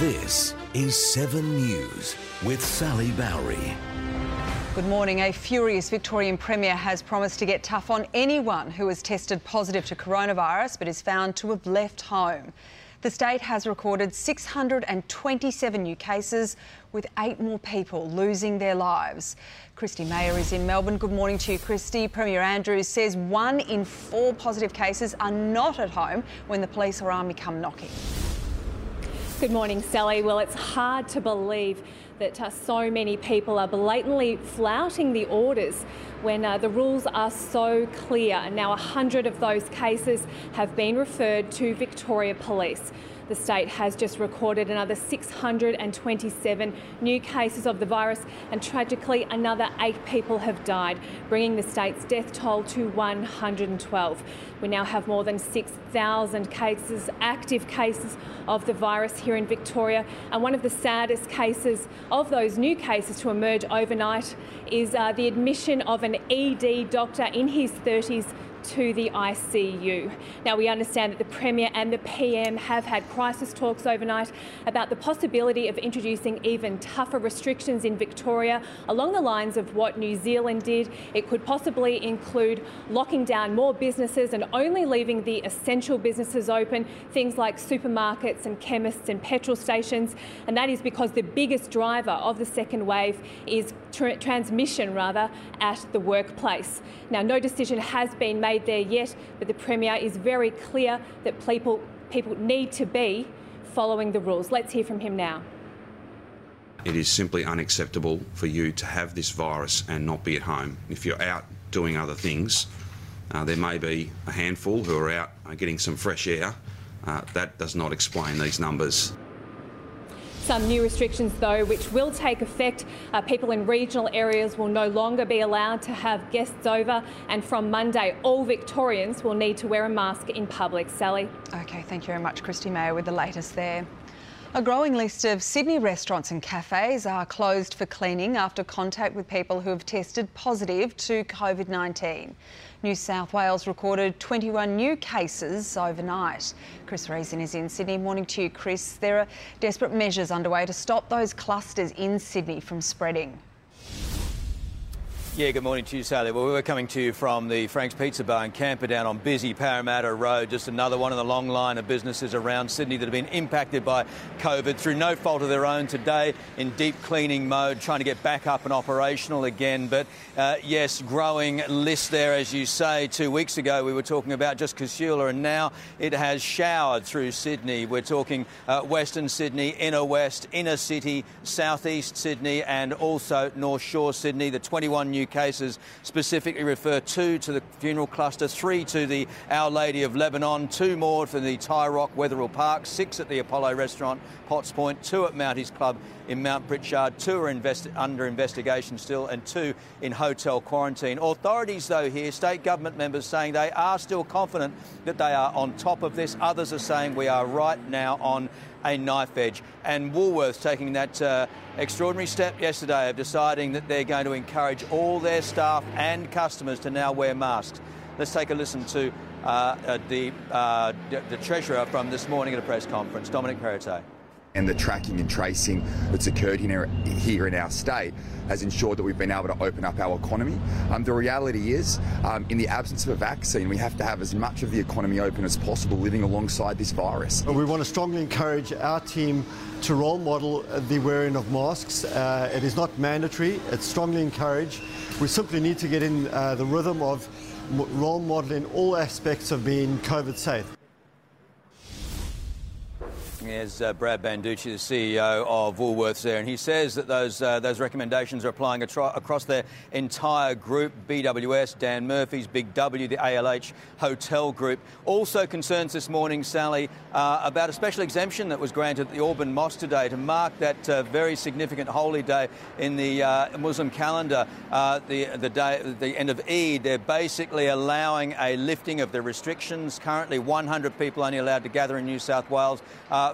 This is 7 News with Sally Bowrey. Good morning. A furious Victorian Premier has promised to get tough on anyone who has tested positive to coronavirus but is found to have left home. The state has recorded 627 new cases, with eight more people losing their lives. Christy Mayer is in Melbourne. Good morning to you, Christy. Premier Andrews says one in four positive cases are not at home when the police or army come knocking. Good morning, Sally. Well, it's hard to believe that uh, so many people are blatantly flouting the orders when uh, the rules are so clear. And now, 100 of those cases have been referred to Victoria Police. The state has just recorded another 627 new cases of the virus, and tragically, another eight people have died, bringing the state's death toll to 112. We now have more than 6,000 cases, active cases of the virus here in Victoria, and one of the saddest cases of those new cases to emerge overnight is uh, the admission of an ED doctor in his 30s to the ICU. Now, we understand that the Premier and the PM have had crisis talks overnight about the possibility of introducing even tougher restrictions in Victoria along the lines of what New Zealand did. It could possibly include locking down more businesses and only leaving the essential businesses open, things like supermarkets and chemists and petrol stations. And that is because the biggest driver of the second wave is tra- transmission, rather, at the workplace. Now, no decision has been made there yet, but the Premier is very clear that people, people need to be following the rules. Let's hear from him now. It is simply unacceptable for you to have this virus and not be at home. If you're out doing other things, uh, there may be a handful who are out uh, getting some fresh air. Uh, that does not explain these numbers. Some new restrictions, though, which will take effect. Uh, people in regional areas will no longer be allowed to have guests over, and from Monday, all Victorians will need to wear a mask in public. Sally. Okay, thank you very much, Christy Mayer, with the latest there. A growing list of Sydney restaurants and cafes are closed for cleaning after contact with people who have tested positive to COVID 19. New South Wales recorded 21 new cases overnight. Chris Reason is in Sydney. Morning to you, Chris. There are desperate measures underway to stop those clusters in Sydney from spreading. Yeah, good morning to you, Sally. Well, we're coming to you from the Frank's Pizza Bar in Camperdown on busy Parramatta Road. Just another one in the long line of businesses around Sydney that have been impacted by COVID through no fault of their own today in deep cleaning mode, trying to get back up and operational again. But uh, yes, growing list there, as you say. Two weeks ago, we were talking about just Casula, and now it has showered through Sydney. We're talking uh, Western Sydney, Inner West, Inner City, Southeast Sydney, and also North Shore Sydney. The 21 new cases specifically refer two to the funeral cluster, three to the Our Lady of Lebanon, two more for the Tyrock Rock Wetherill Park, six at the Apollo Restaurant, Potts Point, two at Mounties Club in Mount Pritchard, two are under investigation still, and two in hotel quarantine. Authorities, though, here, state government members saying they are still confident that they are on top of this. Others are saying we are right now on a knife edge. And Woolworths taking that uh, extraordinary step yesterday of deciding that they're going to encourage all their staff and customers to now wear masks. Let's take a listen to uh, uh, the, uh, the Treasurer from this morning at a press conference, Dominic Perrottet. And the tracking and tracing that's occurred here, here in our state has ensured that we've been able to open up our economy. Um, the reality is, um, in the absence of a vaccine, we have to have as much of the economy open as possible living alongside this virus. We want to strongly encourage our team to role model the wearing of masks. Uh, it is not mandatory, it's strongly encouraged. We simply need to get in uh, the rhythm of role modeling all aspects of being COVID safe. There's uh, Brad Banducci, the CEO of Woolworths there, and he says that those uh, those recommendations are applying across their entire group. BWS, Dan Murphy's, Big W, the ALH Hotel Group. Also concerns this morning, Sally, uh, about a special exemption that was granted at the Auburn Mosque today to mark that uh, very significant holy day in the uh, Muslim calendar, uh, the the day, the end of Eid. They're basically allowing a lifting of the restrictions. Currently, 100 people only allowed to gather in New South Wales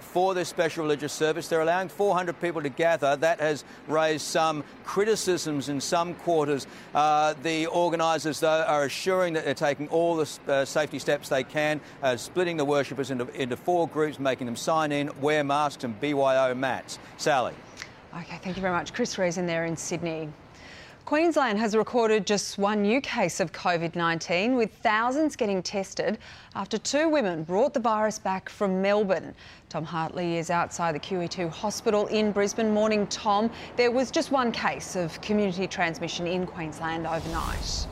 for this special religious service. They're allowing 400 people to gather. That has raised some criticisms in some quarters. Uh, the organisers, though, are assuring that they're taking all the uh, safety steps they can, uh, splitting the worshippers into, into four groups, making them sign in, wear masks, and BYO mats. Sally. Okay, thank you very much. Chris Reason there in Sydney. Queensland has recorded just one new case of COVID 19, with thousands getting tested after two women brought the virus back from Melbourne. Tom Hartley is outside the QE2 hospital in Brisbane. Morning, Tom. There was just one case of community transmission in Queensland overnight.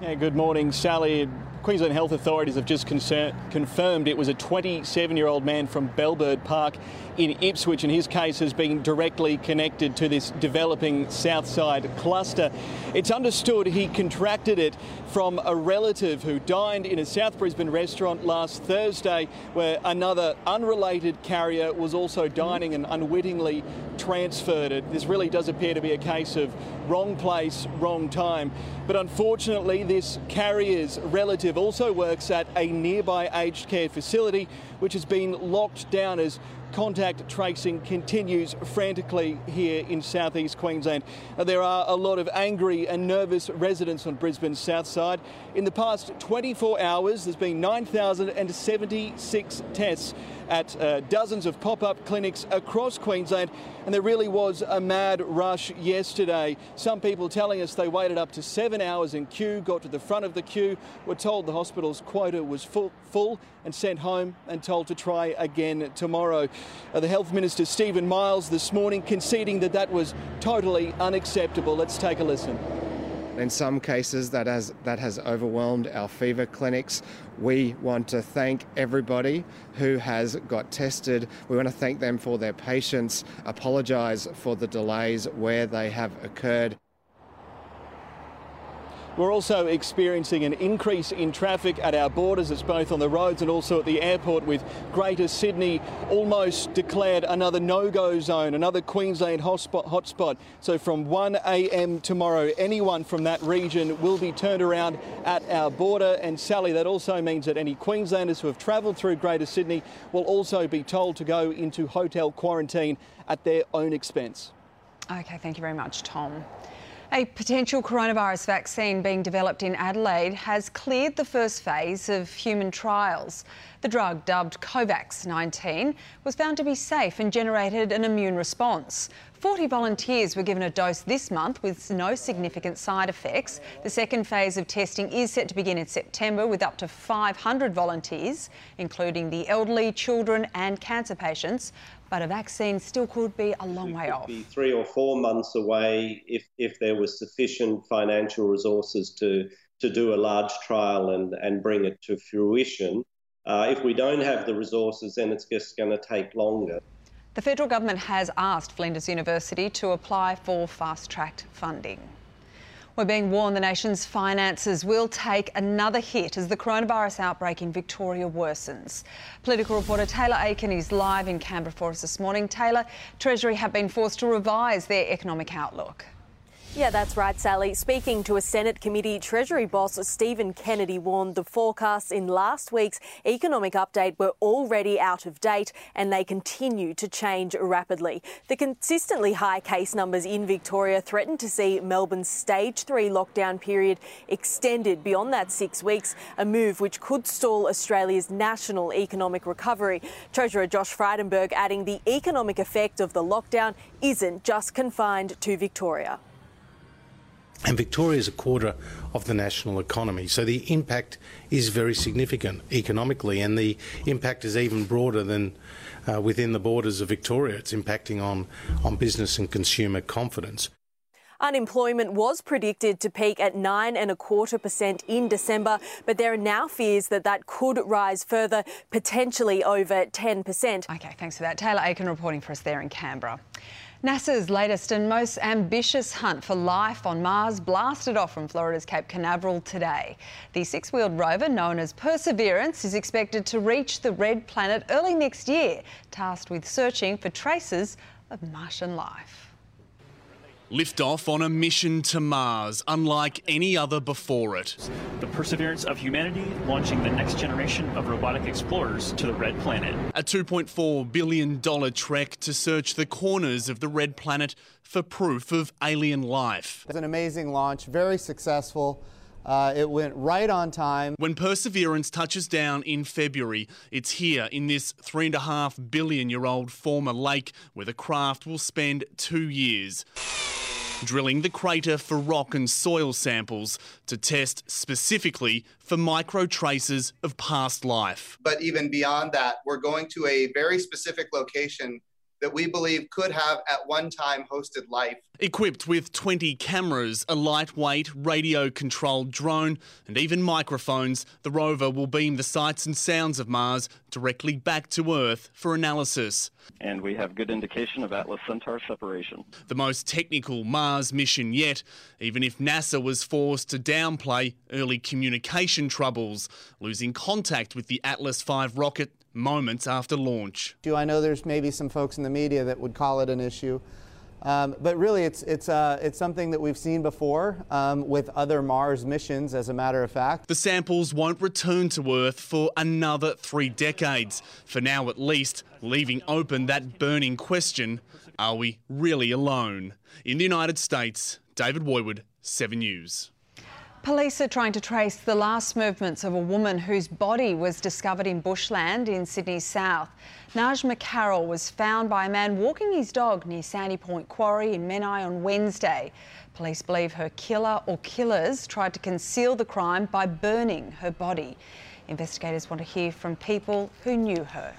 Yeah, good morning, Sally. Queensland health authorities have just confirmed it was a 27 year old man from Bellbird Park in Ipswich, and his case has been directly connected to this developing Southside cluster. It's understood he contracted it from a relative who dined in a South Brisbane restaurant last Thursday, where another unrelated carrier was also dining and unwittingly transferred it. This really does appear to be a case of wrong place, wrong time. But unfortunately, this carrier's relative also works at a nearby aged care facility, which has been locked down as contact tracing continues frantically here in southeast Queensland. There are a lot of angry and nervous residents on Brisbane's south side. In the past 24 hours, there's been 9,076 tests at uh, dozens of pop up clinics across Queensland, and there really was a mad rush yesterday. Some people telling us they waited up to seven hours in queue, got to the front of the queue, were told the hospital's quota was full, full and sent home and told to try again tomorrow. Uh, the Health Minister Steven Miles this morning conceding that that was totally unacceptable. Let's take a listen. In some cases, that has, that has overwhelmed our fever clinics. We want to thank everybody who has got tested. We want to thank them for their patience, apologise for the delays where they have occurred. We're also experiencing an increase in traffic at our borders. It's both on the roads and also at the airport, with Greater Sydney almost declared another no go zone, another Queensland hotspot. hotspot. So from 1 a.m. tomorrow, anyone from that region will be turned around at our border. And Sally, that also means that any Queenslanders who have travelled through Greater Sydney will also be told to go into hotel quarantine at their own expense. Okay, thank you very much, Tom. A potential coronavirus vaccine being developed in Adelaide has cleared the first phase of human trials. The drug, dubbed COVAX 19, was found to be safe and generated an immune response. 40 volunteers were given a dose this month with no significant side effects. The second phase of testing is set to begin in September with up to 500 volunteers, including the elderly, children, and cancer patients but a vaccine still could be a long way off. Be three or four months away if, if there was sufficient financial resources to, to do a large trial and, and bring it to fruition. Uh, if we don't have the resources, then it's just going to take longer. The federal government has asked Flinders University to apply for fast track funding. We're being warned the nation's finances will take another hit as the coronavirus outbreak in Victoria worsens. Political reporter Taylor Aiken is live in Canberra for us this morning. Taylor, Treasury have been forced to revise their economic outlook. Yeah, that's right, Sally. Speaking to a Senate committee, Treasury boss Steven Kennedy warned the forecasts in last week's economic update were already out of date and they continue to change rapidly. The consistently high case numbers in Victoria threaten to see Melbourne's stage three lockdown period extended beyond that six weeks, a move which could stall Australia's national economic recovery. Treasurer Josh Frydenberg adding the economic effect of the lockdown isn't just confined to Victoria. And Victoria is a quarter of the national economy. So the impact is very significant economically, and the impact is even broader than uh, within the borders of Victoria. It's impacting on, on business and consumer confidence. Unemployment was predicted to peak at nine and a quarter percent in December, but there are now fears that that could rise further, potentially over 10%. Okay, thanks for that. Taylor Aiken reporting for us there in Canberra. NASA's latest and most ambitious hunt for life on Mars blasted off from Florida's Cape Canaveral today. The six wheeled rover, known as Perseverance, is expected to reach the red planet early next year, tasked with searching for traces of Martian life. Liftoff on a mission to Mars, unlike any other before it. The perseverance of humanity launching the next generation of robotic explorers to the red planet. A $2.4 billion trek to search the corners of the red planet for proof of alien life. It's an amazing launch, very successful. Uh, it went right on time. When Perseverance touches down in February, it's here in this three and a half billion year old former lake where the craft will spend two years drilling the crater for rock and soil samples to test specifically for micro traces of past life. But even beyond that, we're going to a very specific location that we believe could have at one time hosted life. Equipped with 20 cameras, a lightweight radio controlled drone, and even microphones, the rover will beam the sights and sounds of Mars directly back to Earth for analysis. And we have good indication of Atlas Centaur separation. The most technical Mars mission yet, even if NASA was forced to downplay early communication troubles, losing contact with the Atlas V rocket moments after launch. Do I know there's maybe some folks in the media that would call it an issue. Um, but really, it's, it's, uh, it's something that we've seen before um, with other Mars missions, as a matter of fact. The samples won't return to Earth for another three decades. For now, at least, leaving open that burning question are we really alone? In the United States, David Woiwod, 7 News. Police are trying to trace the last movements of a woman whose body was discovered in bushland in Sydney's south. Naj McCarroll was found by a man walking his dog near Sandy Point Quarry in Menai on Wednesday. Police believe her killer or killers tried to conceal the crime by burning her body. Investigators want to hear from people who knew her.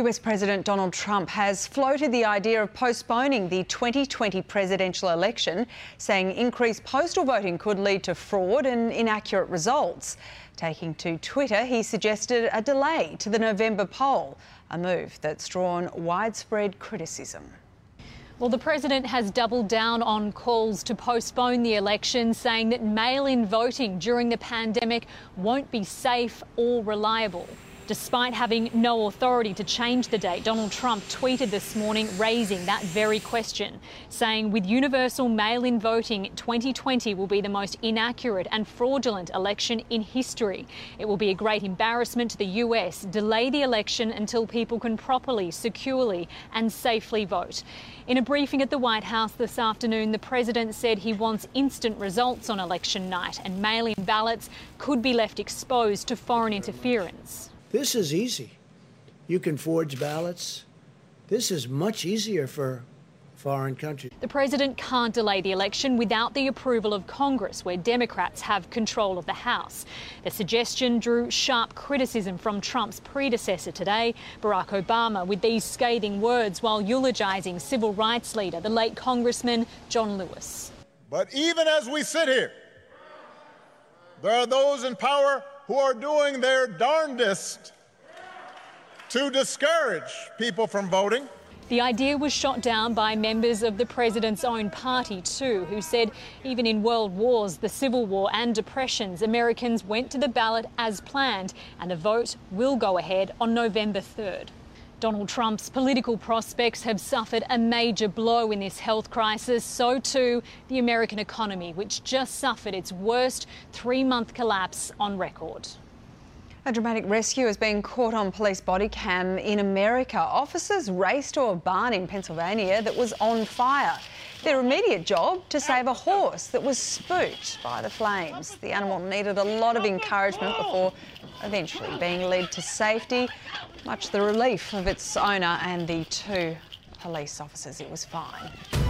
US President Donald Trump has floated the idea of postponing the 2020 presidential election, saying increased postal voting could lead to fraud and inaccurate results. Taking to Twitter, he suggested a delay to the November poll, a move that's drawn widespread criticism. Well, the president has doubled down on calls to postpone the election, saying that mail in voting during the pandemic won't be safe or reliable. Despite having no authority to change the date, Donald Trump tweeted this morning raising that very question, saying with universal mail in voting, 2020 will be the most inaccurate and fraudulent election in history. It will be a great embarrassment to the US. Delay the election until people can properly, securely, and safely vote. In a briefing at the White House this afternoon, the president said he wants instant results on election night and mail in ballots could be left exposed to foreign interference. This is easy. You can forge ballots. This is much easier for foreign countries. The president can't delay the election without the approval of Congress, where Democrats have control of the House. The suggestion drew sharp criticism from Trump's predecessor today, Barack Obama, with these scathing words while eulogising civil rights leader, the late Congressman John Lewis. But even as we sit here, there are those in power who are doing their darndest to discourage people from voting. The idea was shot down by members of the president's own party, too, who said even in world wars, the Civil War, and depressions, Americans went to the ballot as planned, and the vote will go ahead on November 3rd. Donald Trump's political prospects have suffered a major blow in this health crisis. So too the American economy, which just suffered its worst three month collapse on record. A dramatic rescue is being caught on police body cam in America. Officers raced to a barn in Pennsylvania that was on fire. Their immediate job to save a horse that was spooked by the flames. The animal needed a lot of encouragement before eventually being led to safety. Much to the relief of its owner and the two police officers, it was fine.